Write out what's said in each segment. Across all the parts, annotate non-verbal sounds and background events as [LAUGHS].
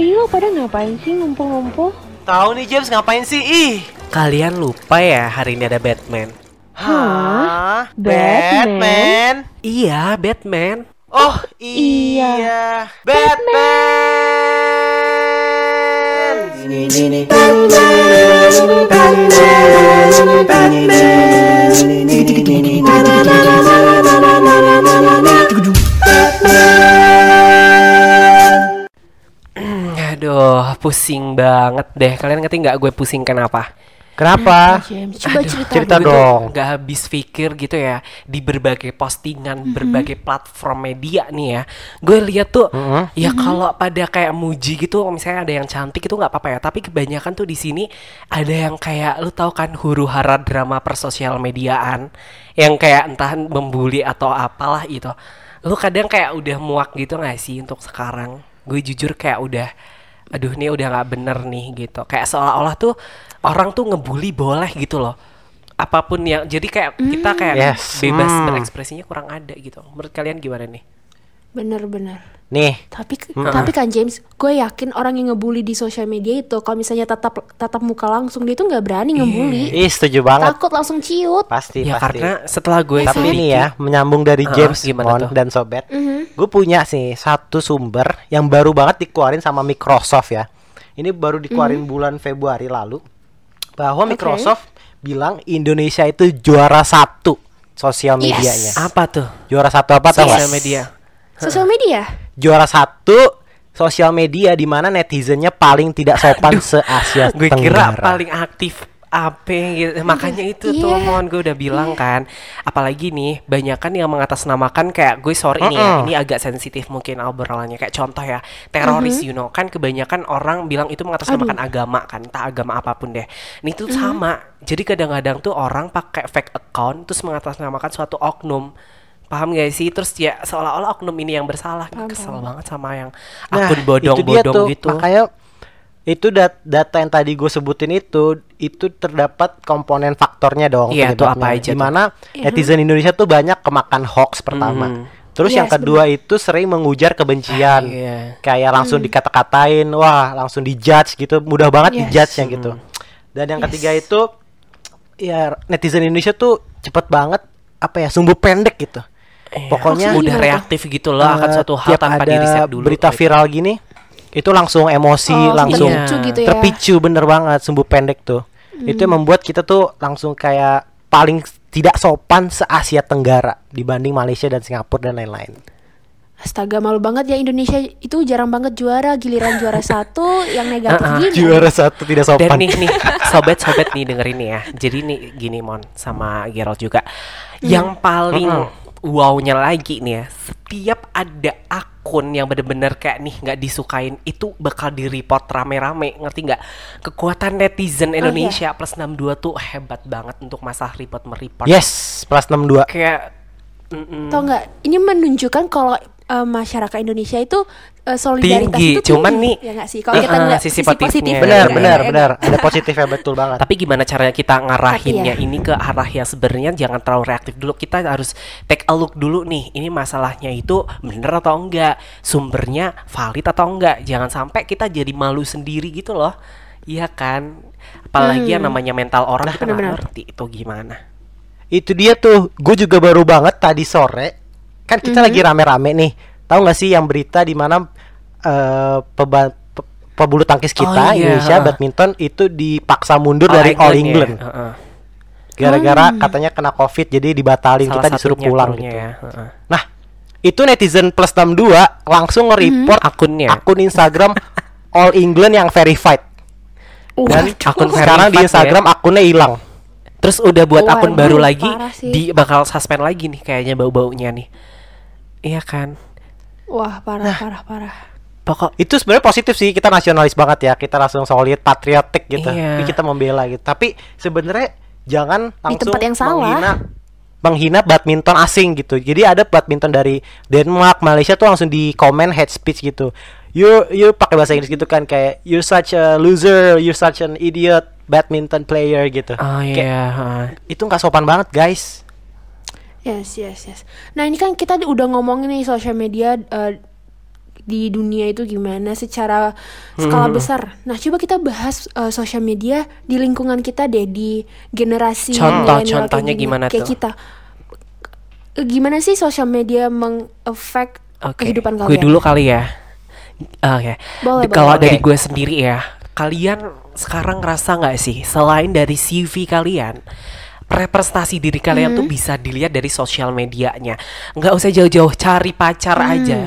Ih, lo pada ngapain sih ngumpul-ngumpul? Tahu nih James ngapain sih? Ih, Kalian lupa ya hari ini ada Batman? Hah? Batman? Iya, Batman. Oh iya, Iya. Batman. Aduh, pusing banget deh. Kalian ngerti nggak gue pusing kenapa? Kenapa? Coba cerita, cerita dulu. Tuh dong. nggak habis pikir gitu ya di berbagai postingan, berbagai platform media nih ya. Gue lihat tuh, Mhm. ya kalau pada kayak muji gitu, misalnya ada yang cantik itu nggak apa-apa ya. Tapi kebanyakan tuh di sini ada yang kayak lu tahu kan huru hara drama persosial mediaan, yang kayak entah membuli atau apalah itu. Lu kadang kayak udah muak gitu nggak sih untuk sekarang? Gue jujur kayak udah aduh ini udah nggak bener nih gitu. Kayak seolah-olah tuh orang tuh ngebully boleh gitu loh. Apa pun yang jadi kayak kita kayak Yes. bebas Hmm. berekspresinya kurang ada gitu. Menurut kalian gimana nih Bener-bener. Nih, Tapi tapi kan James, gue yakin orang yang ngebully di sosial media itu kalau misalnya tatap tatap muka langsung dia tuh nggak berani ngebully. ih setuju banget. Takut langsung ciut. Pasti, ya pasti. karena setelah gue Tapi ini ya, menyambung dari Heeh, James gimana Mon tuh? dan Sobat. Mhm. Gue punya sih satu sumber yang baru banget dikeluarin sama Microsoft ya. Ini baru dikeluarin bulan Februari lalu. Bahwa Oke. Microsoft bilang Indonesia itu juara satu sosial Yes. medianya. apa tuh Juara satu apa tau sosial media Sosial media. Juara satu sosial media di mana netizennya paling tidak sopan se Asia gue Tenggara. kira paling aktif apa gitu. Makanya itu tuh Iya. mohon gue udah bilang kan. Apalagi nih banyak kan yang mengatasnamakan kayak gue sorry nih ya ini agak sensitif mungkin obrolannya. Kayak contoh ya teroris you know. Kan kebanyakan orang bilang itu mengatasnamakan agama kan entah agama apa pun deh. Ini tuh sama. Jadi kadang-kadang tuh orang pakai fake account terus mengatasnamakan suatu oknum paham gak sih terus ya seolah-olah oknum ini yang bersalah Paham, kesel paham. banget sama yang Nah, akun itu dia bodong-bodong tuh. gitu Makanya itu dat- data yang tadi gue sebutin itu itu terdapat komponen faktornya dong Iya, tuh penyebabnya. apa aja tuh? Di mana Iya. netizen Indonesia tuh banyak kemakan hoax pertama. Mhm. Terus yang Yes, kedua itu sering mengujar kebencian. Iya. Kayak langsung dikata-katain, wah langsung dijudge gitu, mudah banget Yes. dijudge-nya gitu. Dan yang Yes. ketiga itu ya netizen Indonesia tuh cepet banget apa ya sumbu pendek gitu. Iya, Pokoknya mudah tuh? reaktif gitu loh akan Eh, suatu hal tanpa ada di riset dulu. berita gitu. viral gini itu langsung emosi Oh, langsung terpicu gitu ya. terpicu bener banget sumbu pendek tuh itu Hmm. yang membuat kita tuh langsung kayak paling tidak sopan se Asia Tenggara dibanding Malaysia dan Singapura dan lain-lain Astaga malu banget ya Indonesia itu jarang banget juara giliran juara [LAUGHS] satu yang negatif Uh-uh. gini. juara satu tidak Dan sopan nih nih sobat-sobat nih dengerin nih ya. Jadi nih gini Mon sama Gerald juga. Hmm. Yang paling wownya lagi nih ya, setiap ada akun yang bener-bener kayak nih nggak disukain itu bakal di report rame-rame ngerti nggak kekuatan netizen iya. Indonesia plus 62 tuh hebat banget untuk masalah report mereport yes plus 62 kayak mm-mm. Tau nggak? Ini menunjukkan kalau eh, masyarakat Indonesia itu eh, solidaritas Tinggi, itu tinggi. cuman nih, ya nggak sih? Kalau kita uh-uh, ngeliat sisi sisi, positifnya. positifnya, benar ya, benar ya, benar ada positifnya betul banget Tapi gimana caranya kita ngarahinnya Tapi ya. ini ke arah yang sebenarnya jangan terlalu reaktif dulu. Kita harus take a look dulu nih. Ini masalahnya itu bener atau enggak? Sumbernya valid atau enggak? Jangan sampai kita jadi malu sendiri gitu loh. Iya kan? Apalagi yang namanya mental orang kita nggak bener-bener. ngerti itu gimana. itu dia tuh gue juga baru banget tadi sore kan kita Mhm. lagi rame-rame nih tahu nggak sih yang berita di mana eh, peba- pe- pebulu tangkis kita Oh, iya, Indonesia badminton itu dipaksa mundur dari All ya, England heeh. gara-gara katanya kena covid jadi dibatalin Salah kita disuruh pulang gitu ya. heeh. nah itu netizen plus 62 langsung nge-report Akunnya. akun Instagram [LAUGHS] All England yang verified dan Waduh. akun sekarang di ya. Instagram akunnya hilang Terus udah buat Waduh, akun baru lagi di bakal suspend lagi nih kayaknya bau-baunya nih. Iya kan? Wah parah Nah. parah parah. Pokok itu sebenarnya positif sih kita nasionalis banget ya kita langsung solid patriotik gitu Iya. kita membela gitu tapi sebenarnya jangan langsung tempat yang salah. menghina menghina badminton asing gitu jadi ada badminton dari Denmark Malaysia tuh langsung di komen hate speech gitu you you pakai bahasa Inggris gitu kan kayak you're such a loser you're such an idiot badminton player gitu Oh Kayak, iya, heeh. itu nggak sopan banget guys Yes yes yes. Nah ini kan kita udah ngomongin nih sosial media eh, di dunia itu gimana secara skala Hmm. besar. Nah, coba kita bahas uh, sosial media di lingkungan kita deh di generasi Contoh- milenial kayak contohnya gini, gimana kayak tuh? kita. Eh, Gimana sih sosial media mengefek Oke, kehidupan gue kalian? dulu kali ya. Oke. Boleh, Di- Kalau boleh. dari gue sendiri ya, kalian sekarang ngerasa nggak sih, selain dari CV kalian, representasi diri kalian Hmm. tuh bisa dilihat dari sosial medianya. Nggak usah jauh-jauh cari pacar Hmm. aja.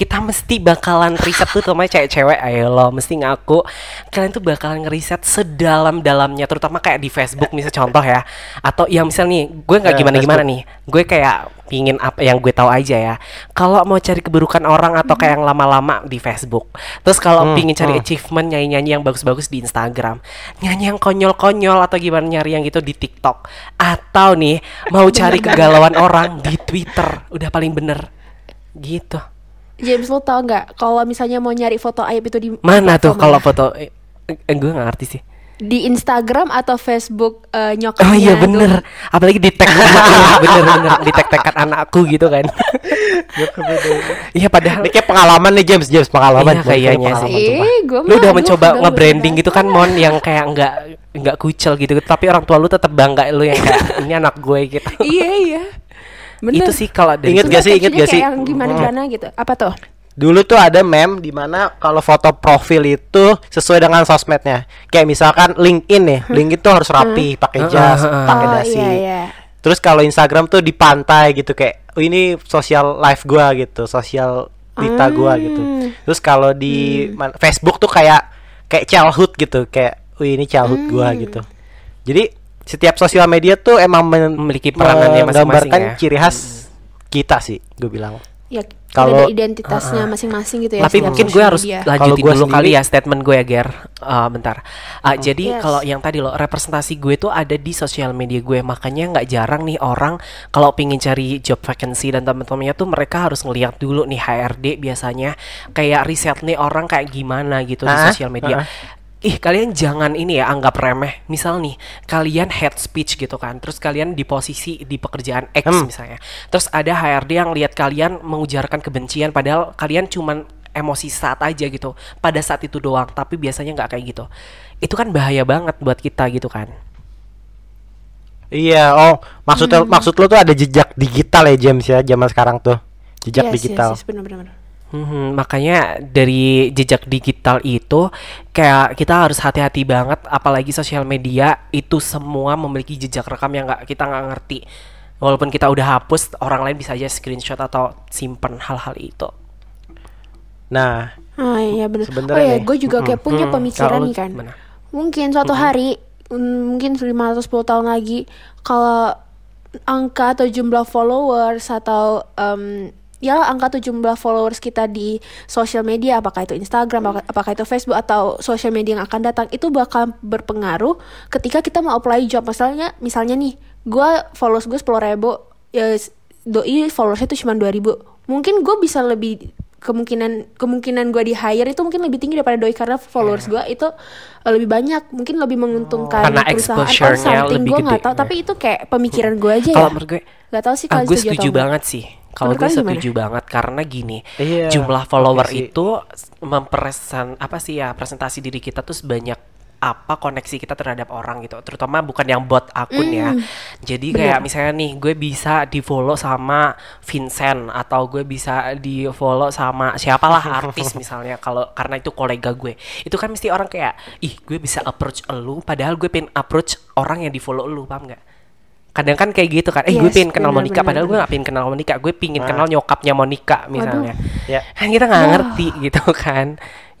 Kita mesti bakalan riset tuh sama cewek-cewek. Ayo lo mesti ngaku. Kalian tuh bakalan ngeriset sedalam-dalamnya terutama kayak di Facebook misalnya contoh ya. Atau yang misal nih gue nggak Ya, gimana-gimana nih. Gue kayak pingin apa yang gue tahu aja ya. Kalau mau cari keburukan orang atau kayak yang lama-lama di Facebook. Terus kalau Hmm, pingin cari hmm. achievement nyanyi-nyanyi yang bagus-bagus di Instagram. Nyanyi yang konyol-konyol atau gimana nyari yang itu di TikTok. Atau nih mau cari kegalauan orang di Twitter. Udah paling bener. Gitu James lo tau nggak? Kalau misalnya mau nyari foto aib itu di mana tuh kalau foto? Eh, eh, gue nggak ngerti sih. Di Instagram atau Facebook eh, nyokapnya Oh iya tuh. bener. Apalagi di tag anaknya Bener-bener Di tag-tagan anakku gitu kan. Iya padahal Ini kayak pengalaman nih James, James pengalaman. Iya, kayaknya sih. Eh, gua Lu udah mencoba nge-branding gitu kan Mon Yang kayak nggak nggak kucel gitu. Tapi orang tua lu tetap bangga lu yang kayak Ini anak gue gitu. Iya iya Bener. Itu sih kalau dari Ingat Coba gak sih, ingat captionnya gak sih? kayak yang gimana gimana gitu apa tuh Dulu tuh ada meme di mana kalau foto profil itu sesuai dengan sosmednya. Kayak misalkan LinkedIn nih, LinkedIn tuh harus rapi, pakai jas, heeh. pakai oh dasi. iya iya Terus kalau Instagram tuh di pantai gitu kayak oh, ini sosial life gua gitu, sosial dita gua gitu. Hmm. Terus kalau di man- Facebook tuh kayak kayak childhood gitu, kayak wih ini childhood gua Hmm. gitu. Jadi setiap sosial media tuh emang Memiliki peranannya masing-masing menggambarkan ya. ciri khas kita sih, gue bilang. ya Kalau- identitasnya masing-masing gitu ya Tapi mungkin gue social harus media. Lanjutin gua dulu kali ya statement gue ya Ger Eh, Bentar Ah, Jadi Yes. kalau yang tadi lo representasi gue tuh ada di sosial media gue Makanya nggak jarang nih orang kalau pingin cari job vacancy dan teman-temannya tuh mereka harus ngeliat dulu nih HRD biasanya Kayak riset nih orang kayak gimana gitu di Ah, sosial media ah. Ih kalian jangan ini ya anggap remeh Misal nih kalian head speech gitu kan Terus kalian di posisi di pekerjaan X Hmm. misalnya Terus ada HRD yang lihat kalian mengujarkan kebencian Padahal kalian cuman emosi saat aja gitu Pada saat itu doang Tapi biasanya nggak kayak gitu Itu kan bahaya banget buat kita gitu kan Iya, oh maksudnya Hmm. maksud lo tuh ada jejak digital ya James ya zaman sekarang tuh. Jejak Yes, digital. yes, yes, bener, bener, bener. Mhm, makanya dari jejak digital itu kayak kita harus hati-hati banget apalagi sosial media itu semua memiliki jejak rekam yang nggak kita nggak ngerti. Walaupun kita udah hapus orang lain bisa aja screenshot atau simpen hal-hal itu. Nah, Ah iya bener. Oh ya, gue juga kayak punya Hmm, pemikiran nih kan. gimana? Mungkin suatu hari, mm, mungkin 5 atau 10 tahun lagi, kalau angka atau jumlah followers atau em, ya angka atau jumlah followers kita di sosial media, apakah itu Instagram, apakah, apakah itu Facebook atau sosial media yang akan datang, itu bakal berpengaruh ketika kita mau apply job. Misalnya, misalnya nih, gue followers gue 10 ribu, ya doi followersnya itu cuma 2000 mungkin gue bisa lebih kemungkinan kemungkinan gue di hire itu mungkin lebih tinggi daripada doi karena followers gue itu uh, lebih banyak. Mungkin lebih menguntungkan Karena perusahaan exposure-nya something lebih gue nggak tahu. Tapi itu kayak pemikiran gue aja kalau ya. menurut gue nggak tahu sih kalau gue setuju atau banget sih. Kalau gue kalian gimana? setuju banget karena gini, Iya, jumlah follower sih. itu mempresen apa sih ya presentasi diri kita tuh sebanyak apa koneksi kita terhadap orang gitu, terutama bukan yang bot akun ya. Hmm, Jadi kayak misalnya nih, gue bisa di follow sama Vincent atau gue bisa di follow sama siapalah [LAUGHS] artis misalnya kalau karena itu kolega gue. Itu kan mesti orang kayak, ih gue bisa approach elu, padahal gue pengen approach orang yang di follow elu, paham nggak? Kadang kan kayak gitu kan eh gue Yes, pengen kenal benar, Monica benar, padahal gue benar. gak pengen kenal Monica gue pengen Nah. kenal nyokapnya Monica misalnya Ya. kan kita nggak Wah. ngerti gitu kan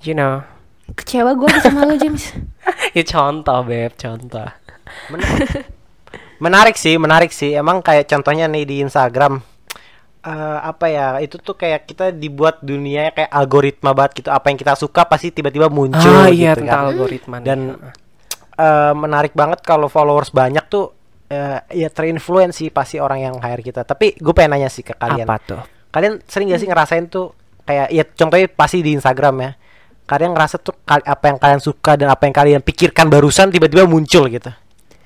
you know kecewa gue sama lo James [LAUGHS] ya contoh beb contoh Menarik sih, menarik sih. Emang kayak contohnya nih di Instagram eh, apa ya? Itu tuh kayak kita dibuat dunianya kayak algoritma banget gitu. Apa yang kita suka pasti tiba-tiba muncul ah iya gitu tentang kan. algoritma nih. Dan eh, menarik banget kalau followers banyak tuh eh, ya terinfluence sih pasti orang yang hire kita. Tapi gue pengen nanya sih ke kalian. apa tuh Kalian sering gak sih ngerasain tuh kayak ya contohnya pasti di Instagram ya. Kalian ngerasa tuh kal- apa yang kalian suka dan apa yang kalian pikirkan barusan tiba-tiba muncul gitu.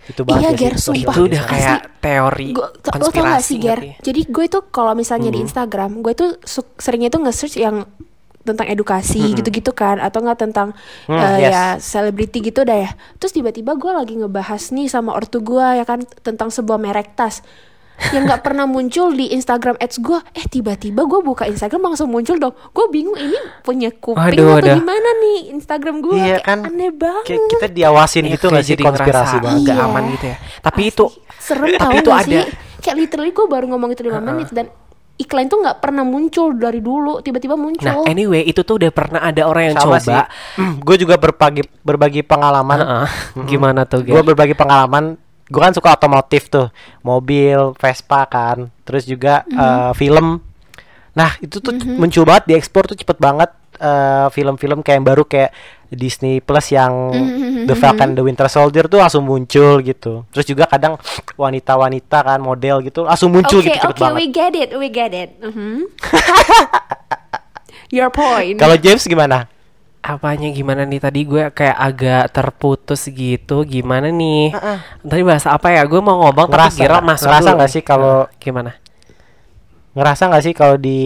Itu Iya, banget gak Ger, sih sumpah. itu udah Asli. kayak teori Gua- lo tau gak konspirasi sih Ger jadi gue tuh kalau misalnya di Instagram gue tuh seringnya tuh nge-search yang tentang edukasi gitu-gitu kan atau enggak tentang Hmm, eh, yes. ya selebriti gitu dah ya terus tiba-tiba gue lagi ngebahas nih sama ortu gue ya kan tentang sebuah merek tas yang nggak [LAUGHS] pernah muncul di Instagram ads gue eh tiba-tiba gue buka Instagram langsung muncul dong gue bingung ini punya kuping Aduh, atau aduh. gimana nih Instagram gue Iya kayak kan aneh banget Kayak kita diawasin gitu nggak sih jadi konspirasi banget. nggak Iya. aman gitu ya tapi Asli. itu serem tapi tau itu gak ada sih kayak literally gue baru ngomong itu lima menit dan iklan tuh nggak pernah muncul dari dulu tiba-tiba muncul. nah anyway itu tuh udah pernah ada orang yang Sama coba. gue juga berbagi berbagi pengalaman. Heeh. [LAUGHS] gimana tuh Gue berbagi pengalaman. Gue kan suka otomotif tuh, mobil, Vespa kan, terus juga eh, film. Nah itu tuh muncul banget diekspor tuh cepet banget eh, film-film kayak yang baru kayak Disney Plus yang The Falcon and the Winter Soldier tuh langsung muncul gitu. Terus juga kadang wanita-wanita kan model gitu langsung muncul Oke gitu cepet oke banget. we get it we get it Mhm. [LAUGHS] Your point Kalau James gimana? apanya gimana nih tadi gue kayak agak terputus gitu gimana nih tadi bahasa apa ya gue mau ngomong Ngerasa tapi kira nggak? masuk Ngerasa nggak sih kalau- gimana ngerasa nggak sih kalau di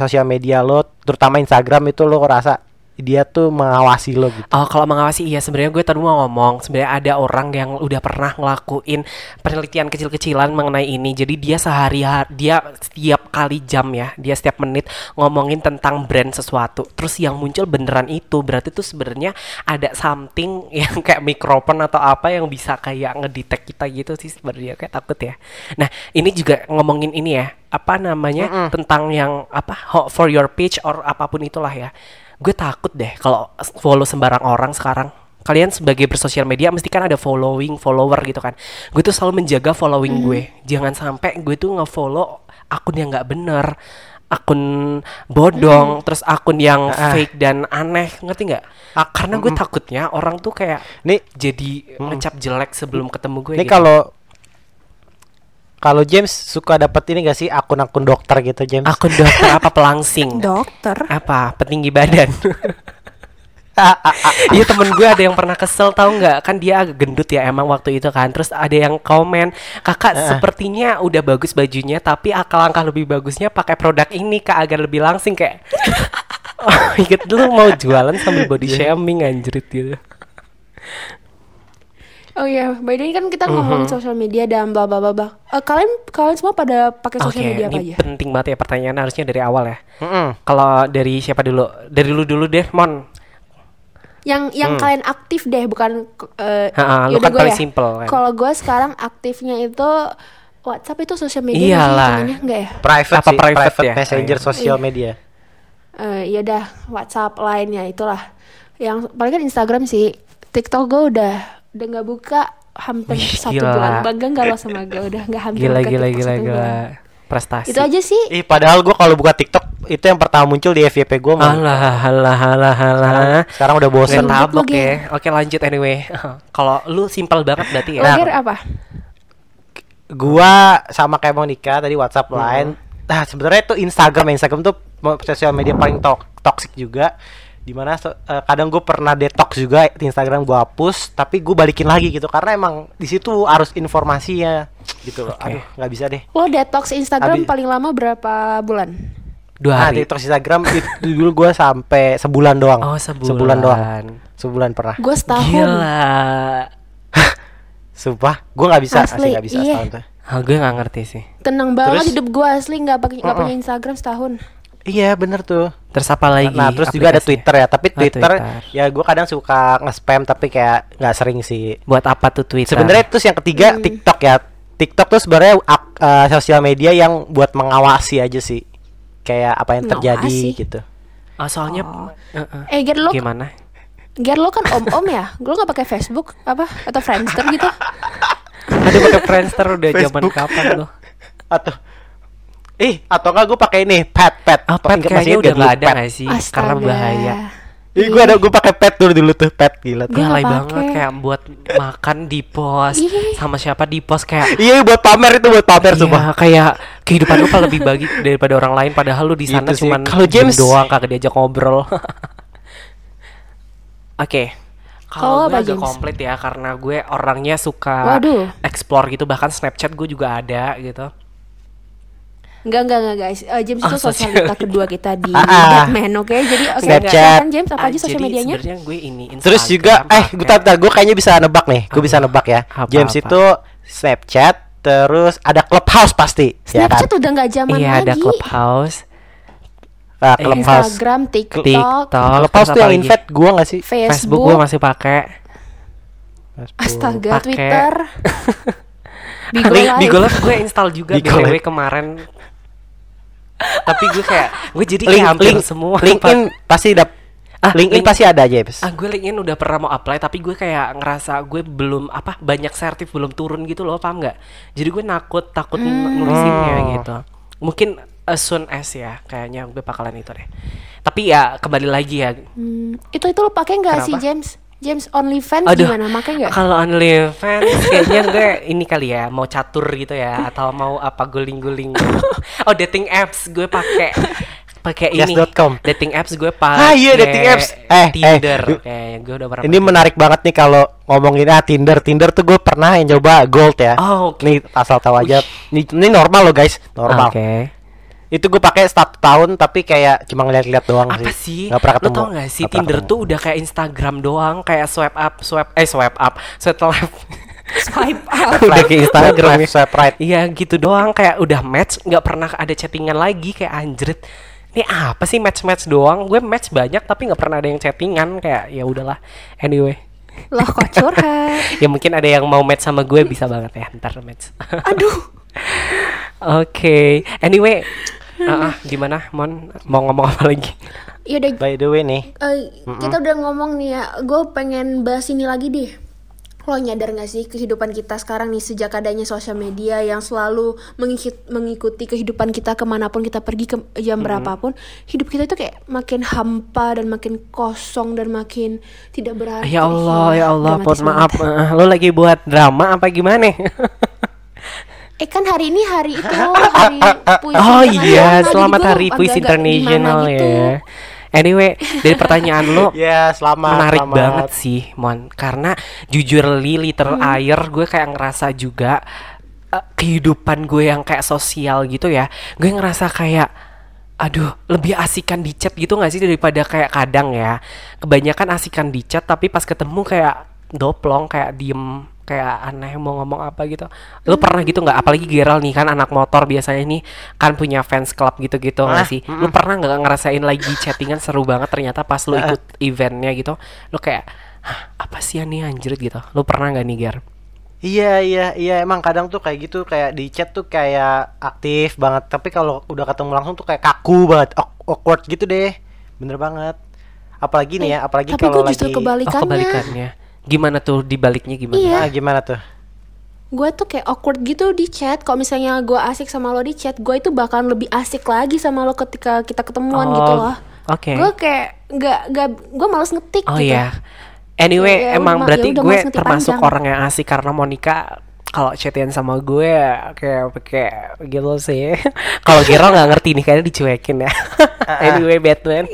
sosial media lo terutama Instagram itu lo ngerasa dia tuh mengawasi lo gitu Oh, kalau mengawasi iya sebenarnya gue tadi mau ngomong sebenarnya ada orang yang udah pernah ngelakuin penelitian kecil-kecilan mengenai ini. Jadi dia sehari dia setiap kali jam ya, dia setiap menit ngomongin tentang brand sesuatu. Terus yang muncul beneran itu berarti tuh sebenarnya ada something [LAUGHS] yang kayak mikrofon atau apa yang bisa kayak ngedetect kita gitu sih sebenarnya kayak takut ya. Nah, ini juga ngomongin ini ya, apa namanya tentang yang apa ho- for your page or apa pun itulah ya gue takut deh kalau follow sembarang orang sekarang. Kalian sebagai bersosial media mesti kan ada following follower gitu kan. Gue tuh selalu menjaga following gue. Jangan sampai gue tuh ngefollow akun yang nggak bener akun bodong terus akun yang Ah. fake dan aneh. Ngerti nggak? Ah, karena gue takutnya orang tuh kayak nih. jadi ngecap jelek sebelum ketemu gue ini gitu. kalau kalau James suka dapet ini gak sih? Akun-akun dokter gitu James? Akun dokter apa? [LAUGHS] Pelangsing. Dokter? Apa? Petinggi badan. [LAUGHS] Iya temen gue ada yang pernah kesel tahu nggak? Kan dia agak gendut ya emang waktu itu kan. Terus ada yang komen kakak sepertinya udah bagus bajunya tapi akal langkah lebih bagusnya pakai produk ini kak agar lebih langsing kayak. [LAUGHS] Oh, inget dulu mau jualan sambil body shaming anjrit gitu Oh iya, by the way kan kita ngomongin sosial media dan bla bla bla bla. Eh, kalian kalian semua pada pakai sosial media apa ini aja? penting banget ya pertanyaan harusnya dari awal ya Mm-mm. kalau dari siapa dulu dari lu dulu deh mon Yang yang kalian aktif deh, bukan eh Ha-ha, lu yaudah kan paling ya. simple kan. Kalau gue sekarang aktifnya itu WhatsApp itu sosial media Iyalah. enggak ya? private Apa sih private private, ya? messenger Iya. sosial Iya. media Eh ya udah WhatsApp lainnya itulah. Yang paling kan Instagram sih. TikTok gue udah udah nggak buka hampir Wih, satu gila. bulan. Bangga nggak lo sama gue udah nggak hampir gila buka gila TikTok gila satu gila bulan. prestasi Itu aja sih. Ih, padahal gua kalau buka TikTok itu yang pertama muncul di FYP gua Mon. Alah, alah, alah, alah. Sekarang, sekarang udah bosen. Tabok ya. Oke lanjut anyway. [LAUGHS] Kalau lu simpel banget berarti ya. Logger apa? Gua sama kayak Monica tadi WhatsApp lain. Nah, sebenarnya itu Instagram, Instagram tuh sosial media paling to toxic juga. Di mana so- eh, kadang gue pernah detox juga di Instagram gue hapus, tapi gue balikin lagi gitu karena emang di situ harus informasinya gitu loh. Oke. Aduh, nggak bisa deh. Lo detox Instagram Abi- paling lama berapa bulan? Dua Nah, hari. detox Instagram itu dulu gue sampai sebulan doang. Oh, sebulan. Sebulan doang. Sebulan pernah. Gue setahun. Gila. [LAUGHS] Sumpah, gue nggak bisa, Asli, asli nggak bisa iya. setahun tuh. Ah, gue nggak ngerti sih. Tenang banget Terus? hidup gue asli nggak pakai nggak Uh-uh. punya Instagram setahun. Iya bener tuh. Terus apa lagi? Nah terus juga ada? Twitter ya, tapi Oh, Twitter, Twitter. ya gue kadang suka nge-spam tapi kayak nggak sering sih. Buat apa tuh Twitter? Sebenarnya terus yang ketiga Hmm. TikTok ya. TikTok tuh sebenarnya ak- eh, sosial media yang buat mengawasi aja sih. Kayak apa yang terjadi Mengawasi? gitu. Ah, soalnya Oh. Eh-eh. Eh, Ger lo, gimana? Ger lo kan om-om ya? Lo nggak pakai Facebook apa atau Friendster gitu? Ada pakai Friendster udah [LAUGHS] zaman kapan lo? Atau Ih, atau enggak gue pakai ini pet pet. Ah, Apa- pet kayaknya masih udah ingat nggak dulu ada pet? nggak sih? Karena Astaga. bahaya. Ih, gue ada gue pakai pet dulu dulu tuh pet gila Gue alay banget kayak buat makan di pos Iya. sama siapa di pos kayak Iya buat pamer itu buat pamer sumpah. Iya, kayak kehidupan lu lebih bagi daripada orang lain padahal lu di sana Gitu sih. cuman Kalau James- doang kagak diajak ngobrol. [LAUGHS] Oke. Kalau Kalau gue agak James? komplit ya karena gue orangnya suka Waduh. explore gitu bahkan Snapchat gue juga ada gitu. Enggak, enggak, enggak guys. Eh, James Oh, itu sosial sosialita kedua kita di Ah, ah. Batman, oke? Jadi oke, Snapchat. silakan James apa aja Ah, sosial jadi medianya? sebenarnya gue ini Terus juga Instagram eh gue pakai- gue kayaknya bisa nebak nih. Gue bisa Apa? nebak ya. Apa, James apa? itu Snapchat terus ada Clubhouse pasti, ya kan? Snapchat udah nggak zaman Iya lagi. ada Clubhouse Ah, Eh, Clubhouse. Instagram, TikTok, TikTok Clubhouse tuh yang invite gua gak sih? Facebook Facebook, gue masih pakai Astaga, pakai. Twitter, [LAUGHS] Bigo Live. Bigo Live gue install juga Bigo BTW Live. kemarin tapi gue kayak gue jadi Link, kayak hampir link, semua LinkedIn pasti dap Ah, LinkedIn link- pasti ada James. Ah gue LinkedIn udah pernah mau apply tapi gue kayak ngerasa gue belum apa banyak sertif belum turun gitu loh paham nggak? Jadi gue nakut takut Hmm. nulisinnya Oh. gitu. Mungkin as soon as ya kayaknya gue bakalan itu deh. Tapi ya kembali lagi ya. Hmm, itu itu lo pakai nggak sih? James? James OnlyFans Aduh, gimana? Pakai nggak? Kalau OnlyFans kayaknya gue ini kali ya mau catur gitu ya atau mau apa guling-guling. [LAUGHS] oh dating apps gue pakai pakai ini Yes.com. dating apps gue pakai Ah, iya, dating apps. Eh, eh, Tinder gu- kayaknya gue udah pernah Ini menarik banget nih kalau ngomongin ah Tinder. Tinder tuh gue pernah yang coba Gold ya. Oh, oke. Nih asal tahu aja. Ini, ini normal loh guys, normal. Oke. Itu gue pakai satu tahun tapi kayak cuma ngeliat-liat doang apa sih? Nggak pernah Lo ketemu. tau gak sih pernah Tinder tuh udah kayak Instagram doang, kayak swipe up, swipe eh swipe up, swipe left. Swipe [LAUGHS] up. udah kayak Instagram Swipe ya. swipe right. Iya gitu doang, kayak udah match, nggak pernah ada chattingan lagi kayak anjrit. Ini apa sih match-match doang? Gue match banyak tapi nggak pernah ada yang chattingan kayak ya udahlah. Anyway, Loh kok curhat? [LAUGHS] ya mungkin ada yang mau match sama gue bisa banget ya ntar match. Aduh. [LAUGHS] Oke, anyway, ah ah, gimana Mon mau ngomong apa lagi? Yaudah, By the way nih, eh, kita udah ngomong nih ya. Gue pengen bahas ini lagi deh. Lo nyadar gak sih kehidupan kita sekarang nih sejak adanya sosial media yang selalu mengikut, mengikuti kehidupan kita ke mana pun kita pergi ke jam berapapun hidup kita itu kayak makin hampa dan makin kosong dan makin tidak berarti. Ya Allah, ya Allah, mohon maaf. lo lagi buat drama apa gimana? [LAUGHS] Eh kan hari ini hari itu [LAUGHS] hari puisi oh internasional, iya, selamat Hari Puisi Internasional gitu. ya. Anyway, dari pertanyaan lo [LAUGHS] ya selamat. menarik selamat. banget sih, Mon. Karena jujur li liter Hmm. air, gue kayak ngerasa juga eh, kehidupan gue yang kayak sosial gitu ya. Gue ngerasa kayak aduh lebih asikan di chat gitu gak sih daripada kayak kadang ya kebanyakan asikan di chat tapi pas ketemu kayak doplong kayak diem kayak aneh mau ngomong apa gitu. Lu pernah gitu nggak? Apalagi Gerald nih kan anak motor biasanya nih kan punya fans club gitu-gitu nggak Ah, sih? Lu pernah nggak ngerasain lagi chattingan seru banget ternyata pas lu ikut eventnya gitu? Lu kayak "Hah, apa sih nih anjir gitu. Lu pernah nggak nih Ger? Iya iya iya. Emang kadang tuh kayak gitu kayak di chat tuh kayak aktif banget. Tapi kalau udah ketemu langsung tuh kayak kaku banget awk- awkward gitu deh. Bener banget. Apalagi nih ya apalagi Eh, Tapi kalau gue justru lagi oh kebalikannya. Gimana tuh dibaliknya gimana Iya. Ah, gimana tuh gue tuh kayak awkward gitu di chat kalau misalnya gue asik sama lo di chat gue itu bahkan lebih asik lagi sama lo ketika kita ketemuan Oh, gitu loh oke. gue kayak nggak nggak gue males ngetik Oh gitu iya. Anyway, Ya, ya emang berarti ya gue termasuk panjang. orang yang asik karena Monica kalau chatian sama gue kayak kayak gitu sih. [LAUGHS] kalau Gero nggak ngerti nih kayaknya dicuekin ya. [LAUGHS] anyway, Batman.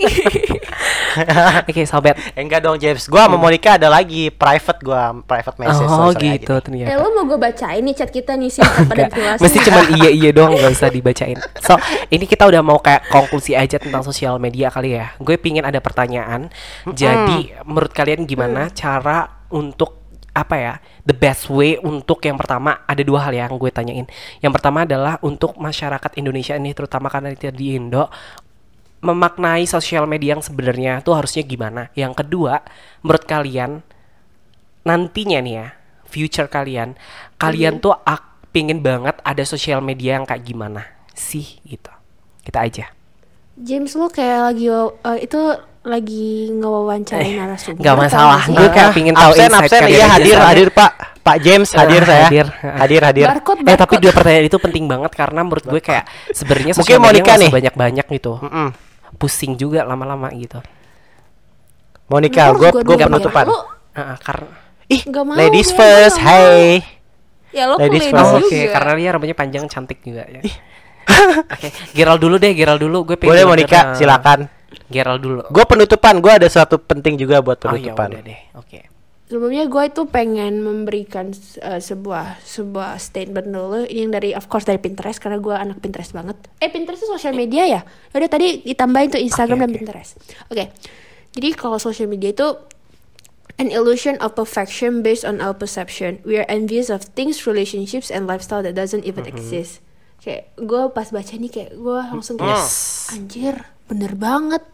[LAUGHS] [LAUGHS] Oke, sobat. Eh, enggak dong James gua sama Monica ada lagi private gua private message Oh gitu aja. ya ternyata. lo mau gue bacain nih chat kita nih singkat pada jelas Mesti cuman [LAUGHS] iya iya doang nggak usah dibacain. So ini kita udah mau kayak konklusi aja tentang sosial media kali ya. Gue pingin ada pertanyaan. Jadi menurut kalian gimana cara untuk apa ya the best way untuk yang pertama ada dua hal yang gue tanyain. Yang pertama adalah untuk masyarakat Indonesia ini terutama karena kita di Indo memaknai sosial media yang sebenarnya tuh harusnya gimana. Yang kedua menurut kalian nantinya nih ya future kalian kalian tuh ak pingin banget ada sosial media yang kayak gimana sih gitu kita aja James lo kayak lagi eh, itu lagi ngewawancarain narasumber nggak atau masalah. Gue kayak pingin tahu absen insight absen kalian iya hadir soalnya. hadir Pak Pak James hadir Ah, saya hadir. hadir hadir barcode eh tapi barcode. dua pertanyaan itu penting banget karena menurut gue kayak sebenarnya sosial media Monica nggak nih. banyak banyak gitu Mm-mm. Pusing juga lama-lama gitu. Monica gue gue gua dulu, penutupan. Lu ah, karena ih mau, ladies gue first hey. ya lo Ladies ladies first. Oh, juga. oke karena dia rambutnya panjang cantik juga ya. [LAUGHS] Oke Gerald dulu deh Gerald dulu. Gue pengen boleh Monica eh, silakan. Gerald dulu. Gue penutupan gue ada sesuatu penting juga buat oh iya penutupan. udah deh. Oke sebelumnya gue itu pengen memberikan uh, sebuah sebuah statement dulu yang dari of course dari Pinterest karena gue anak Pinterest banget. Eh Pinterest itu sosial media ya? Udah tadi ditambahin tuh Instagram Oke, dan oke. Pinterest. Oke jadi kalau sosial media itu an illusion of perfection based on our perception. We are envious of things relationships and lifestyle that doesn't even exist. Kayak gue pas baca nih kayak gue langsung kayak Yes. anjir bener banget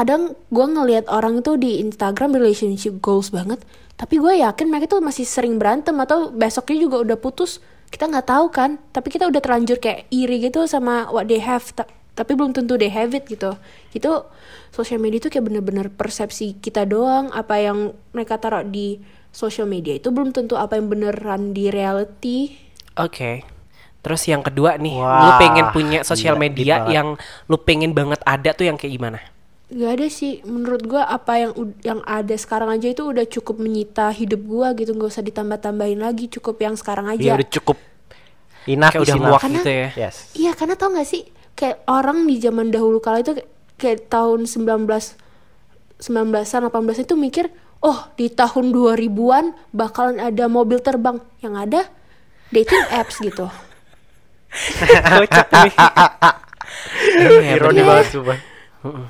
kadang gue ngelihat orang itu di Instagram relationship goals banget tapi gue yakin mereka tuh masih sering berantem atau besoknya juga udah putus kita nggak tahu kan tapi kita udah terlanjur kayak iri gitu sama what they have Ta- tapi belum tentu they have it gitu itu sosial media itu kayak bener-bener persepsi kita doang apa yang mereka taruh di sosial media itu belum tentu apa yang beneran di reality Oke. Terus yang kedua nih, lu Wah, pengen punya sosial media yang lu pengen banget ada tuh yang kayak gimana? Gak ada sih, menurut gua apa yang ud- yang ada sekarang aja itu udah cukup menyita hidup gua gitu, nggak usah ditambah-tambahin lagi, cukup yang sekarang ya aja. udah cukup Kayak is udah muak Karena- gitu ya. yes Iya, karena tau gak sih, kayak orang di zaman dahulu kala itu kayak, kayak tahun 19 19-an 18 itu mikir, oh di tahun 2000-an bakalan ada mobil terbang. Yang ada dating [LAUGHS] apps gitu. Kocak nih. [LAUGHS] Iya, ironi bener. banget coba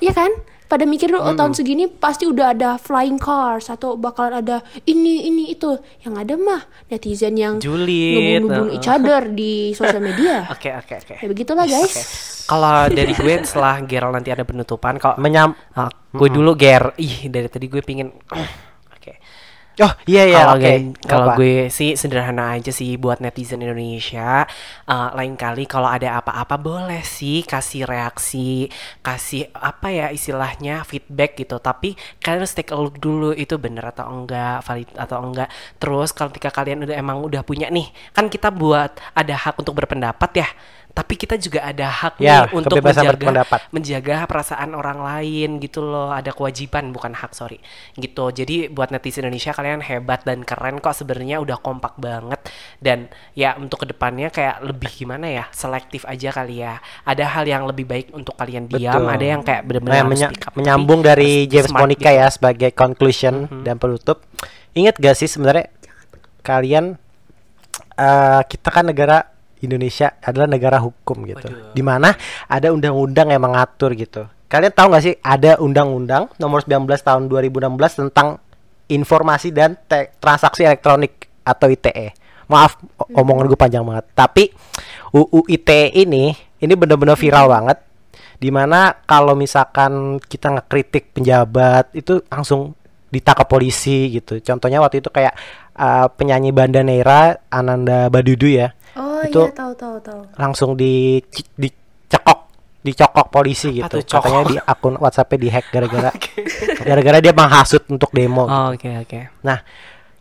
Iya kan? Pada mikir dulu, oh tahun segini pasti udah ada flying cars atau bakalan ada ini ini itu. Yang ada mah netizen yang Julid, ngebunuh-bunuh each other di [LAUGHS] sosial media. Oke, oke, oke. Ya begitulah guys. Kalau dari gue [LAUGHS] setelah Gerald nanti ada penutupan, kalau menyam Ah, gue dulu Ger, ih dari tadi gue pingin. [CLEARS THROAT] oh iya iya Kalau oke gue- kalau gue sih sederhana aja sih buat netizen Indonesia. Eh, lain kali kalau ada apa-apa boleh sih kasih reaksi, kasih apa ya istilahnya feedback gitu. Tapi kalian harus take a look dulu itu bener atau enggak, valid atau enggak. Terus kalau ketika kalian udah emang udah punya nih, kan kita buat ada hak untuk berpendapat ya. Tapi kita juga ada hak Ya, nih untuk menjaga berpendapat. menjaga perasaan orang lain gitu loh ada kewajiban bukan hak sorry gitu jadi buat netizen Indonesia kalian hebat dan keren kok sebenarnya udah kompak banget dan ya untuk ke depannya kayak lebih gimana ya selektif aja kali ya ada hal yang lebih baik untuk kalian diam Betul. ada yang kayak Nah, benar-benar harus menya- up. Menyambung dari James Monica gitu. ya sebagai conclusion dan penutup. Ingat gak sih sebenarnya kalian eh, kita kan negara Indonesia adalah negara hukum gitu. Waduh. Di mana ada undang-undang yang mengatur gitu. Kalian tahu nggak sih ada undang-undang nomor 19 tahun 2016 tentang informasi dan te- transaksi elektronik atau ITE. Maaf o- omongan gue panjang banget. Tapi UU ITE ini ini benar-benar viral banget di mana kalau misalkan kita ngekritik penjabat itu langsung ditangkap polisi gitu contohnya waktu itu kayak uh, penyanyi Banda Neira Ananda Badudu ya Oh Itu- iya tahu tahu tahu. langsung di dicekok dicokok polisi Apa gitu tuh, cokok? katanya di akun WhatsApp-nya dihack gara-gara [LAUGHS] gara-gara dia menghasut untuk demo gitu. Oh, oke oke Nah,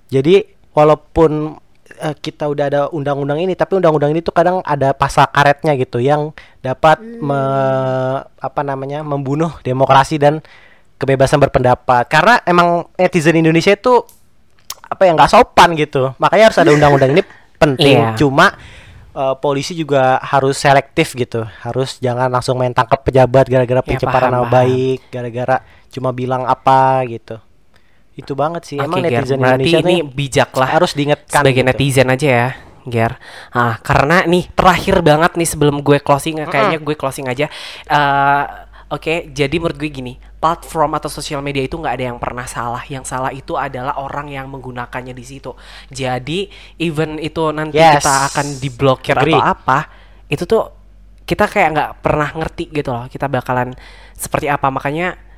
jadi walaupun eh, kita udah ada undang-undang ini, tapi undang-undang ini tuh kadang ada pasal karetnya gitu yang dapat me- apa namanya membunuh demokrasi dan kebebasan berpendapat. Karena emang netizen Indonesia itu apa ya nggak sopan gitu, makanya harus ada undang-undang ini [LAUGHS] penting. Iya. Cuma eh, polisi juga harus selektif gitu, harus jangan langsung main tangkap pejabat gara-gara Ya, pencemaran nama baik, gara-gara cuma bilang apa gitu. Itu banget sih. Emang Ger. netizen Indonesia ini bijak lah harus diingatkan sebagai gitu. netizen aja ya, Ger. Ah, karena nih terakhir banget nih sebelum gue closing, kayaknya gue closing aja. Eh, Oke, jadi menurut gue gini, platform atau sosial media itu nggak ada yang pernah salah. Yang salah itu adalah orang yang menggunakannya di situ. Jadi even itu nanti Yes. kita akan diblokir Agree. atau apa, itu tuh kita kayak nggak pernah ngerti gitu loh. Kita bakalan seperti apa. Makanya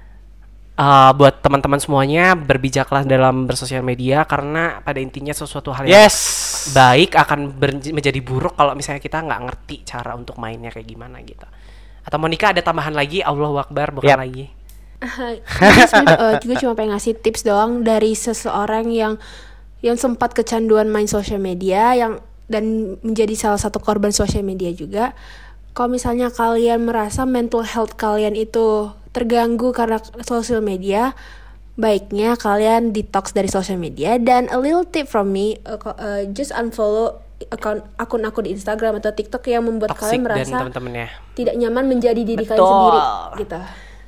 Uh, buat teman-teman semuanya berbijaklah dalam bersosial media karena pada intinya sesuatu hal yang Yes. baik akan menjadi buruk kalau misalnya kita nggak ngerti cara untuk mainnya kayak gimana gitu. Atau Monica ada tambahan lagi? Allahu Akbar bukan Yap. lagi. Jadi sebenarnya, eh, juga cuma pengen ngasih tips doang dari seseorang yang yang sempat kecanduan main sosial media yang dan menjadi salah satu korban sosial media juga. Kalau misalnya kalian merasa mental health kalian itu terganggu karena sosial media, baiknya kalian detox dari sosial media dan a little tip from me, uh, uh, just unfollow akun akun-akun di Instagram atau TikTok yang membuat Toxic kalian merasa teman-temannya. tidak nyaman menjadi diri kalian Betul. sendiri gitu.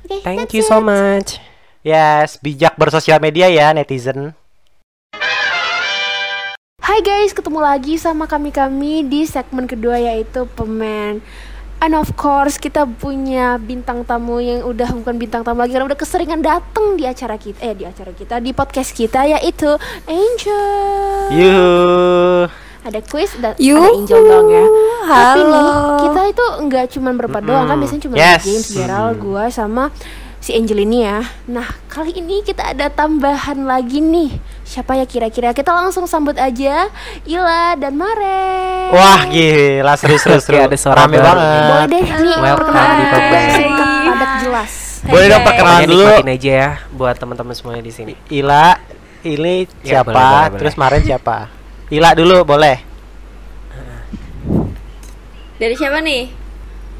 Oke, Thank you it. so much. Yes, bijak bersosial media ya netizen. Hai guys, ketemu lagi sama kami-kami di segmen kedua yaitu Pemen And of course kita punya bintang tamu yang udah bukan bintang tamu lagi karena udah keseringan datang di acara kita eh di acara kita di podcast kita yaitu Angel. Yuh. Ada quiz dan Yuhu. ada Angel dong ya. Tapi Halo. nih kita itu nggak cuma berempat doang kan biasanya cuma Yes. James, Gerald, gua sama si Angel ini ya. Nah kali ini kita ada tambahan lagi nih. Siapa ya kira-kira? Kita langsung sambut aja Ila dan Mare. Wah gila seru-seru seru. Ada suara Rame banget. Boleh deh nih perkenalan di padat jelas. Boleh dong perkenalan dulu. aja ya buat teman-teman semuanya di sini. Ila, ini Ya, siapa? boleh, boleh, boleh. Terus Maren siapa? Ila dulu boleh. Dari siapa nih?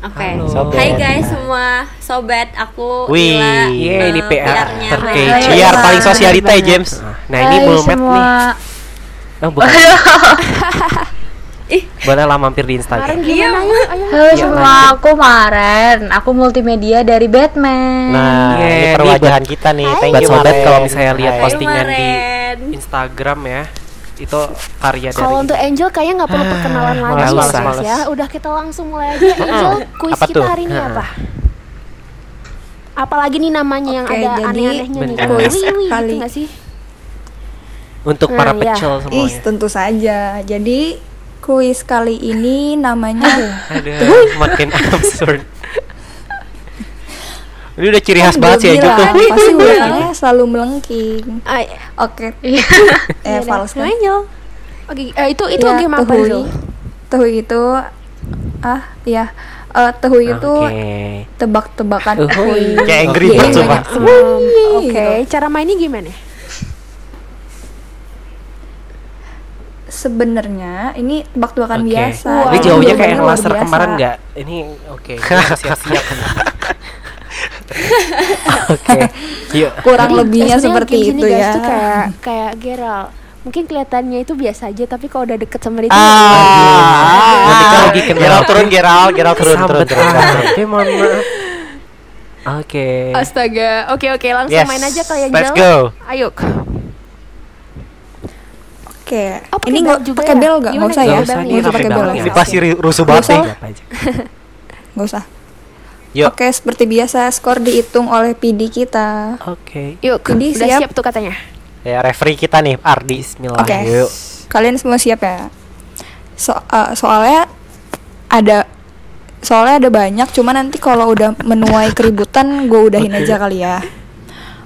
Oke. Sobat. Hai guys semua, sobat aku Wih. Ila, Iya, eh, ini PR PR-nya terkece. Biar paling sosialita ya James. Nah, ini Mulmet nih. Oh, bukan. Boleh lah mampir di Maren Instagram. gimana? Ayo, ayo. Halo Iya, semua, aku Maren. Aku multimedia dari Batman. Nah, Iya, ini perwajahan kita nih. Thank Buat you sobat Maren. kalau misalnya lihat postingan di Maren. Instagram ya, itu karya dari Kalau untuk Angel kayaknya nggak perlu perkenalan lagi males, ya, males, guys males. ya. Udah kita langsung mulai aja. [LAUGHS] Angel, kuis Apa kita tuh? hari ini apa? Apalagi nih namanya yang Oke, ada aneh-anehnya nih. Kuis kali nggak sih? untuk Nah, para iya. pecel Ih, semuanya. tentu saja. Jadi kuis kali ini namanya [LAUGHS] Aduh, makin absurd. Ini udah ciri khas Kan banget sih tuh. bilang, Pasti urutannya selalu melengking. Ay, Oke. [LAUGHS] [LAUGHS] Iya. Eh, fals kan? Oke, eh, itu itu Ya, game apa. Angel? Tehui itu ah ya eh, tehui itu Oke. tebak-tebakan tehui. Kayak Angry Birds sumpah. banyak Um, Oke, gitu. cara mainnya gimana? Sebenarnya ini tebak-tebakan Oke. biasa. Ini jauhnya kayak yang laser kemarin nggak? Ini oke, gue [LAUGHS] siap-siap. [LAUGHS] Oke, yuk. Kurang Jadi, lebihnya seperti itu guys, ya. tuh kayak kayak Gerald. Mungkin kelihatannya itu biasa aja, tapi kalau udah deket sama dia Ah, Nanti kalau lagi kenal. Gerald turun, Gerald, Gerald turun, turun. Tapi mohon maaf. Oke. Astaga, oke oke langsung Yes, main aja kali ya let's go. Ayo. Oke. Oh, pakai ini nggak juga pakai ya? bel nggak? Nggak usah ya? ya. Nggak usah, pakai bel. Ini pasti rusuh banget. Nggak usah. Yuk. Oke, seperti biasa skor dihitung oleh PD kita. Oke. Yuk, Jadi udah siap? siap tuh katanya. Ya, referee kita nih, Ardi. Bismillah. Oke. Yuk. Kalian semua siap ya? So, eh, soalnya ada soalnya ada banyak, cuma nanti kalau udah menuai keributan gue udahin aja kali ya.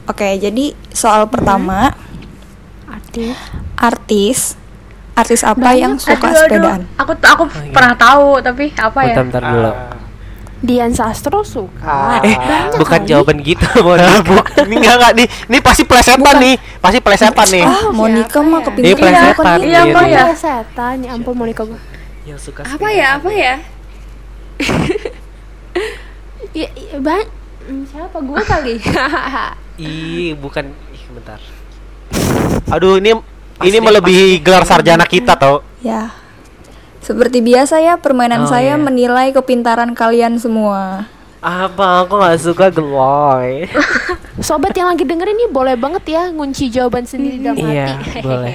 Oke, jadi soal pertama, Arti. artis artis apa yang suka Aduh, aduh. sepedaan? Aku aku iya. pernah tahu, tapi apa ya? Bentar, bentar dulu. Dian Sastro suka. Ah. Eh, Banyak bukan kali. jawaban gitu, [LAUGHS] maaf. bu- ini enggak enggak nih. Ini pasti plesetan nih. Pasti plesetan nih. Ah, Monica mah ya? kepintaran Dia plesetan. Iya, Iya, apa iya. ya? setan, ya ampun Monica gue. Yang suka Apa ya? Apa ya? [LAUGHS] Iya, iya, ban Hmm, siapa gue kali? [LAUGHS] Ih, bukan. Ih, bentar. Aduh, ini ini Pasti, melebihi gelar sarjana kita tau. Ya. Seperti biasa ya, permainan Oh, saya iya. menilai kepintaran kalian semua. Apa? Aku nggak suka geloy. [LAUGHS] Sobat yang lagi dengerin ini boleh banget ya ngunci jawaban sendiri dalam hati. Iya, boleh.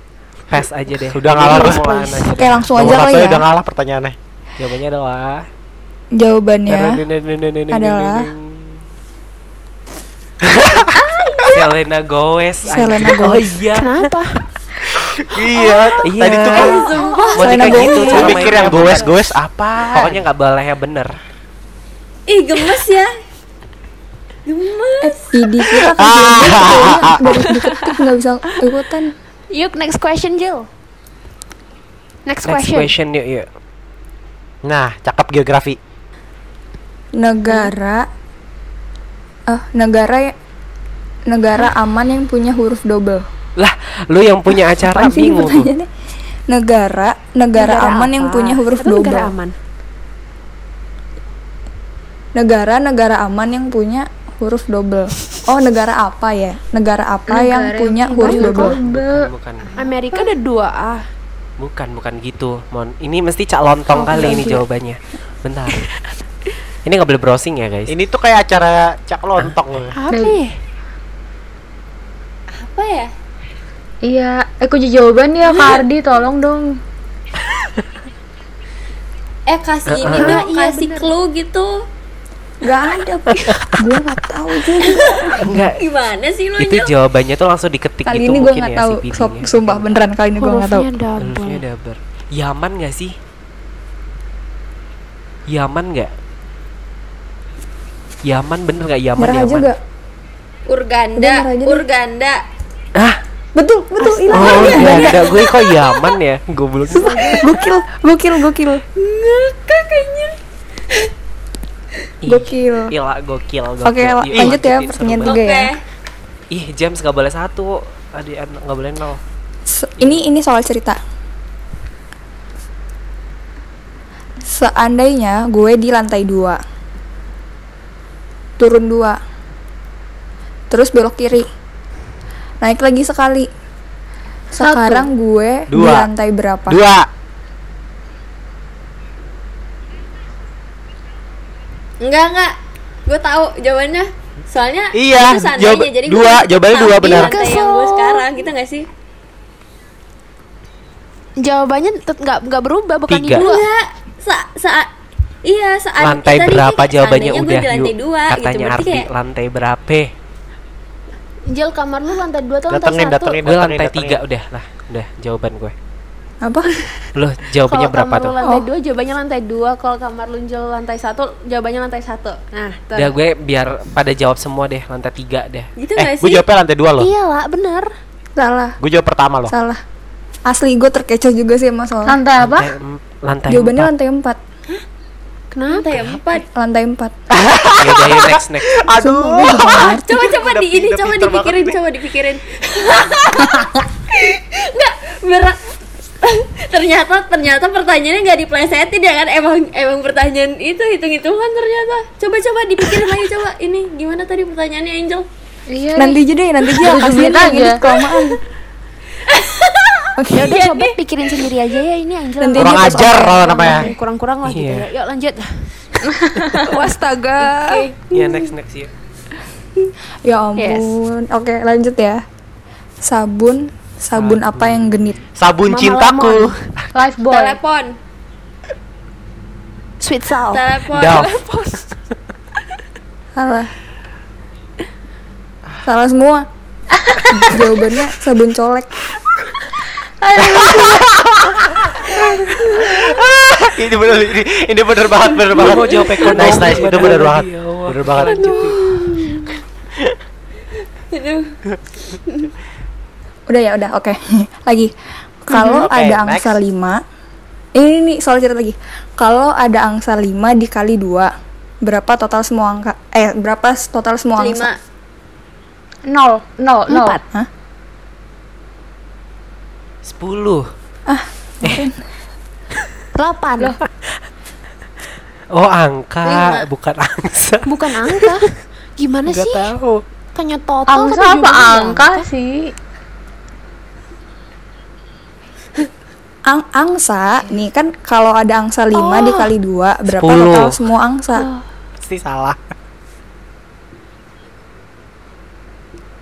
[LAUGHS] Pass aja deh. Sudah ngalah, aja Oke, langsung aja kali ya. udah ngalah pertanyaannya. Jawabannya adalah Jawabannya adalah Selena Gomez. Selena anjir. Oh Gomez. iya. Kenapa? Iya, Iya. tadi tuh Mau Selena kayak gitu Gue mikir yang bener. goes-goes apa? Pokoknya nggak boleh ya bener. Ih, gemes ya. Gemes. PD kita kan Ah. dari diketik nggak bisa ikutan. Yuk next question Jill. Next, Next question. question yuk yuk. Nah, cakep geografi. Negara eh negara ya- negara aman yang punya huruf double. Lah, lu yang punya acara Apaan bingung. tuh. pertanyaannya? Negara, negara, aman yang apa? punya huruf Apa double. Negara aman. Negara, negara aman yang punya huruf double. Oh, negara apa ya? Negara apa yang punya huruf double? Bukan, bukan. Amerika ada dua ah. Bukan, bukan gitu. Mon, ini mesti cak lontong kali ini jawabannya. Bentar. ini nggak boleh browsing ya, guys. Ini tuh kayak acara cak lontong. Apa? ya? Apa ya? Iya, eh kunci jawaban ya Kak Ardi, tolong dong. Eh kasih ini dong, iya, kasih bener. clue gitu. Gak ada. gue nggak tahu juga. Enggak. Gimana sih lu Itu jawabannya tuh langsung diketik Kali gitu ini gue nggak ya tahu. si PD-nya. sumpah beneran kali ini gue nggak tahu. Hurufnya double. Yaman gak sih? Yaman nggak? Yaman bener nggak Yaman Merah Yaman? aja gak? Urganda. Urganda. Ah, Betul, betul. Hilang. oh ya, ada gue kok Yaman ya? Goblok. Gokil, gokil, gokil. Ngakak kayaknya. Ih, Gokil. Gila, gokil, gokil. Oke, Ih, lanjut ya, pertanyaan tiga Oke. ya. Ih, James gak boleh satu. Adi nggak boleh nol. Se- ini ini soal cerita. Seandainya gue di lantai dua, turun dua, terus belok kiri, naik lagi sekali. Sekarang gue di Dua. lantai berapa? Dua. Enggak, enggak. Gue tahu jawabannya. Soalnya Iya, itu jawab- jadi dua, gue jawabannya dua, di benar. lantai yang gue sekarang gitu gak sih? Jawabannya tetap nggak nggak berubah bukan di Tiga. dua. Enggak. Sa saat Iya, saat Lantai tadi berapa jawabannya gue udah di lantai yuk. dua gitu. Katanya Berarti Ardi kayak lantai berapa? Jel kamar lu lantai dua atau lantai Datengin, satu? datengin, Gue datengin, lantai tiga udah lah, udah jawaban gue. Apa? Loh, jawabannya Kalau berapa kamar tuh? lu lantai Oh. dua, jawabannya lantai dua. Kalau kamar lu Jel lantai satu, jawabannya lantai satu. Nah, tuh. Udah gue biar pada jawab semua deh, lantai tiga deh. gitu Eh, gak gue sih? jawabnya lantai dua loh. Iya lah, bener. Salah, Gue jawab pertama loh. salah. Asli gue terkecoh juga sih sama soal. Lantai apa? Lantai, lantai Jawabannya empat. lantai empat, Kenapa? Lantai empat. lantai empat. Ya udah yuk, next next. [LAUGHS] Aduh. Coba coba di ini coba dipikirin, coba dipikirin. Enggak, [LAUGHS] berat. [LAUGHS] ternyata ternyata pertanyaannya nggak diplesetin ya kan emang emang pertanyaan itu hitung hitungan ternyata coba coba dipikirin lagi coba ini gimana tadi pertanyaannya Angel Iya. Nanti aja deh, nanti aja. Kasihan yang aja. ini kelamaan. Ya udah sobat pikirin sendiri aja ya ini Angel. Nanti Kurang ajar kalau namanya. Kurang-kurang lah gitu Iya. ya. Yuk lanjut. [LAUGHS] Wastaga. Ya next next ya. Ya ampun. Oke, lanjut ya. Sabun, sabun apa yang genit? Sabun Mama cintaku. Life boy. telepon Sweet Sal. telepon Dove. Salah. [LAUGHS] Salah semua. [LAUGHS] Jawabannya sabun colek. Ini bener ini, ini bener banget bener banget. mau jawab ekonomi Nice nice itu bener banget. ya. Bener banget. Aduh. Udah ya, udah. Oke. [LAUGHS] lagi. Kalau Oke, ada next. angsa 5 Ini nih soal cerita lagi. Kalau ada angsa 5 dikali 2, berapa total semua angka? Eh, berapa total semua lima angsa? Nol, nol, nol. Empat. Hah? Sepuluh. [LAUGHS] Delapan. Oh angka, Lima. bukan angsa. Bukan angka. [LAUGHS] Gimana Gak sih? tahu. Tanya total Angsa apa jawabannya angka sih? Ang angsa, nih kan kalau ada angsa 5 Oh. dikali 2, berapa Sepuluh. total semua angsa? Pasti salah.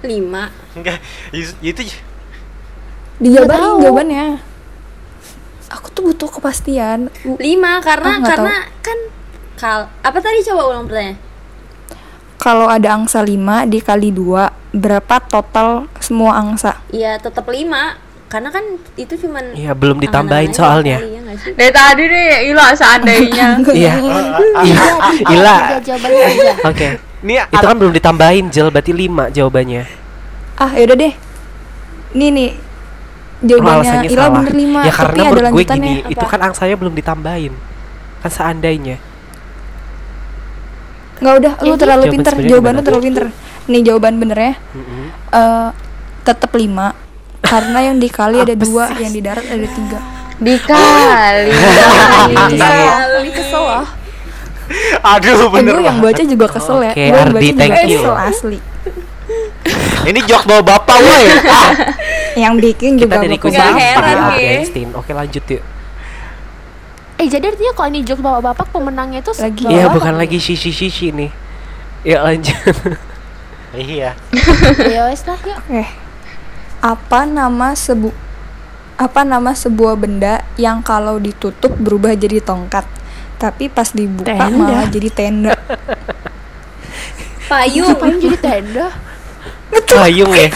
lima Enggak, itu itu Dijabarin tahu. jawabannya. Aku tuh butuh kepastian. Lima karena Ah, karena kan kal apa tadi coba ulang pertanyaan Kalau ada angsa 5 dikali 2, berapa total semua angsa? Iya tetap lima karena kan itu cuman Iya, belum ditambahin soalnya. kali, ya? Dari tadi nih, ila seandainya. Iya. Iya. Ila. Oke. ini Itu kan belum ditambahin, Jel. Berarti lima jawabannya. Ah, yaudah deh. Nih nih. Jawabannya Ila salah. bener 5, Ya tapi karena ada menurut gue lanjutannya. gini, itu kan angsanya belum ditambahin. Kan seandainya. Nggak udah, lu Jadi, terlalu jawaban pinter. Jawaban lu terlalu pinter. Nih jawaban benernya Mm-mm. eh tetap 5 karena yang dikali ada dua, yang di darat ada tiga. Dikali. [LAUGHS] Kali kesel loh. aduh Eh, bener gue yang baca juga kesel ya. Oke, Gue yang Ardi, baca juga thank you. kesel asli. Ini jok bawa bapak woi. Ah, [LAUGHS] Yang bikin Kita juga dari banget. heran ya. Einstein. Oke, lanjut yuk. Eh jadi artinya kalau ini jokes bawa bapak pemenangnya itu Lagi. Iya, bapak. bukan lagi shishi-shishi nih. Ya lanjut. [LAUGHS] iya. Ya wes lah yuk. Oke. Apa nama sebu apa nama sebuah benda yang kalau ditutup berubah jadi tongkat, tapi pas dibuka Tenda. malah jadi tenda. Payung. [LAUGHS] Ngapain jadi tenda? Payung ya.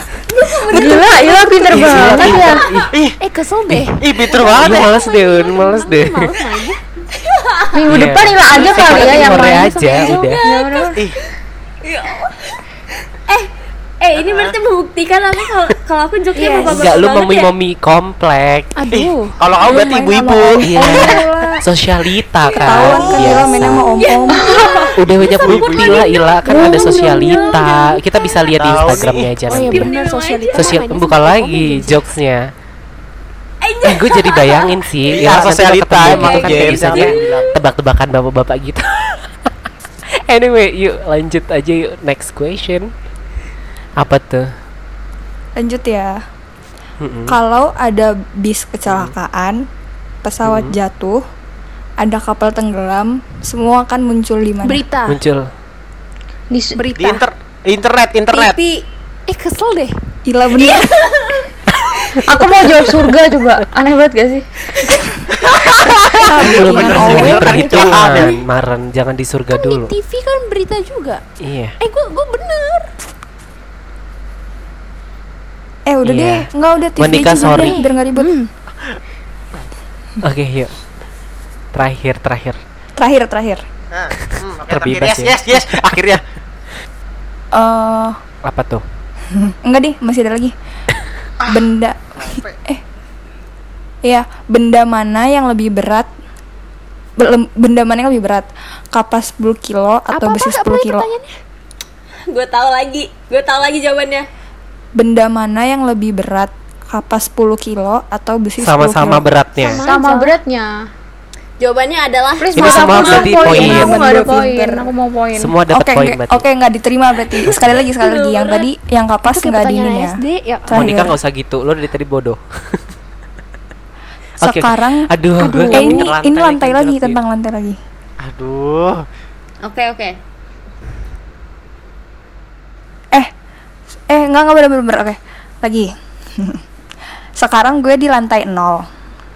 Gila, Ila pinter banget ya. Ih, Eh kesel deh. ih pinter banget ya. males deh, Un, males deh. Males mainnya. Minggu Iya. depan Ila aja kali ya yang main. aja udah. Ya udah. Ih, Eh ini berarti membuktikan aku kalau kalau aku joknya Yes. bapak Enggak lu banget ya. momi-momi komplek. Aduh. kalau kamu berarti ibu-ibu. Iya. Sosialita kan. Tahuan kan Ila mainnya sama om-om. [LAUGHS] Udah banyak bukti lah Ila kan ada sosialita. Kita bisa lihat di Instagramnya aja Oh iya nanti. benar sosialita. Sosial mainnya buka sama lagi jokesnya. Eh gue jadi bayangin sih. Iya, nanti sosialita emang, gitu kan misalnya tebak-tebakan bapak-bapak gitu. [LAUGHS] anyway, yuk lanjut aja yuk next question. Apa tuh? Lanjut ya. Mm-mm. Kalau ada bis kecelakaan, pesawat jatuh, ada kapal tenggelam, semua akan muncul di mana? Berita. Muncul. Di, Di Berita. inter internet, internet. TV. Eh kesel deh. Ila bener. [LAUGHS] aku mau jawab surga coba. Aneh banget gak sih? Belum bener Maren. Jangan di surga dulu. TV kan berita juga. Iya. Eh gua gua bener. Eh udah Iya. deh, enggak udah TV Monica, aja sorry. deh, biar nggak ribet. Hmm. Oke, yuk. Terakhir, terakhir. Terakhir, terakhir. Nah, hmm, oke, Terbebas yes, ya. yes, yes, akhirnya. Eh, Apa tuh? [LAUGHS] enggak deh, masih ada lagi. Benda [LAUGHS] eh Iya, benda mana yang lebih berat? Benda mana yang lebih berat? Kapas 10 kilo atau Apa besi apa 10 kilo? pertanyaannya? Gue tahu lagi. Gue tahu lagi jawabannya. Benda mana yang lebih berat? Kapas 10 kilo atau besi 10 Sama-sama beratnya. Sama beratnya. Jawabannya adalah Please Ini semua aku berarti poin. poin. Aku nggak ada Bener, poin. pinter. Aku mau poin. Semua dapat Oke, poin berarti. oke nggak diterima berarti. Sekali lagi, sekali lagi. Yang tadi, yang kapas nggak pertanyaan diinin ya. Monica nggak usah gitu. Lo dari tadi bodoh. [LAUGHS] Oke, oke. Sekarang, aduh, gue eh, ini mikir ini lantai lagi, tentang lantai lagi. Aduh. Oke oke. Eh, eh nggak nggak bener bener oke. Lagi. [LAUGHS] Sekarang gue di lantai nol.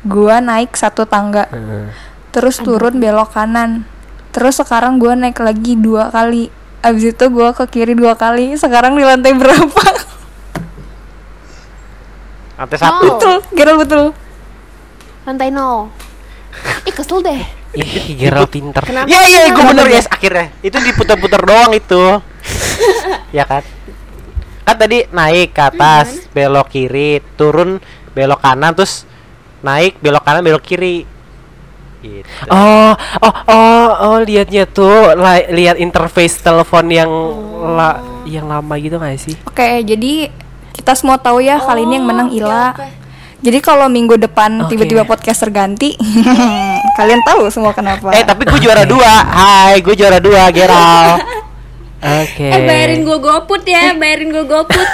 Gue naik satu tangga, Heeh. terus turun belok kanan. Terus sekarang gue naik lagi dua kali. Abis itu gue ke kiri dua kali. Sekarang di lantai berapa? [LAUGHS] Lantai satu. Betul, Gerald betul. Lantai nol. Ih kesel deh. [LAUGHS] Ih, Gerald pinter. Iya iya, gue bener yes akhirnya. Itu diputar-putar doang itu. ya kan? Kan tadi naik ke atas, belok kiri, turun belok kanan, terus naik belok kanan belok kiri. Gitu. Oh, oh, oh, oh, liatnya tuh, lihat interface telepon yang la, yang lama gitu gak sih? Oke, jadi kita semua tahu ya kali ini yang menang oke, Ila. oke. Jadi kalau minggu depan Oke. tiba-tiba podcast terganti, [LAUGHS] kalian tahu semua kenapa. Eh tapi gue juara dua. Hai, gue juara dua, Geral. [LAUGHS] Oke. Eh bayarin gue goput ya, bayarin gue goput. [LAUGHS]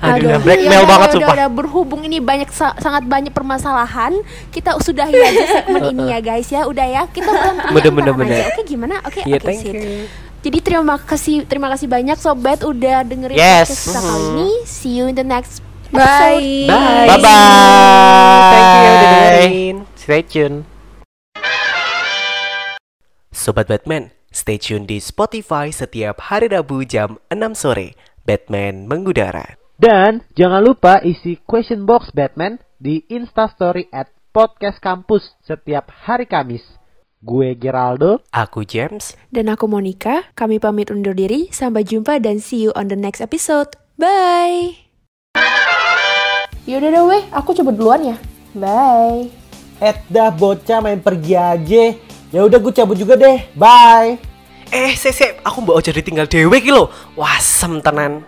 Aduh, Aduh, blackmail ya udah, banget udah, sumpah. udah, berhubung ini banyak sa- sangat banyak permasalahan. Kita sudahi aja segmen ini ya guys ya. Udah ya, kita [LAUGHS] Bener, bener, aja. bener. Oke, gimana? Oke, Iya, oke, thank sip. you. Jadi terima kasih terima kasih banyak sobat udah dengerin Yes. podcast kita kali ini. See you in the next episode. Bye. Bye. Bye bye. Thank you udah dengerin. Stay tune. Sobat Batman, stay tune di Spotify setiap hari Rabu jam 6 sore. Batman mengudara. Dan jangan lupa isi question box Batman di Instastory at Podcast Kampus setiap hari Kamis. Gue Geraldo. Aku James. Dan aku Monica, kami pamit undur diri. Sampai jumpa dan see you on the next episode. Bye. Yaudah deh weh, aku coba duluan ya. Bye. Eh dah bocah main pergi aja. Ya udah gue cabut juga deh. Bye. Eh, sese, aku mbak Ojo ditinggal dewe ki lho. Wasem tenan.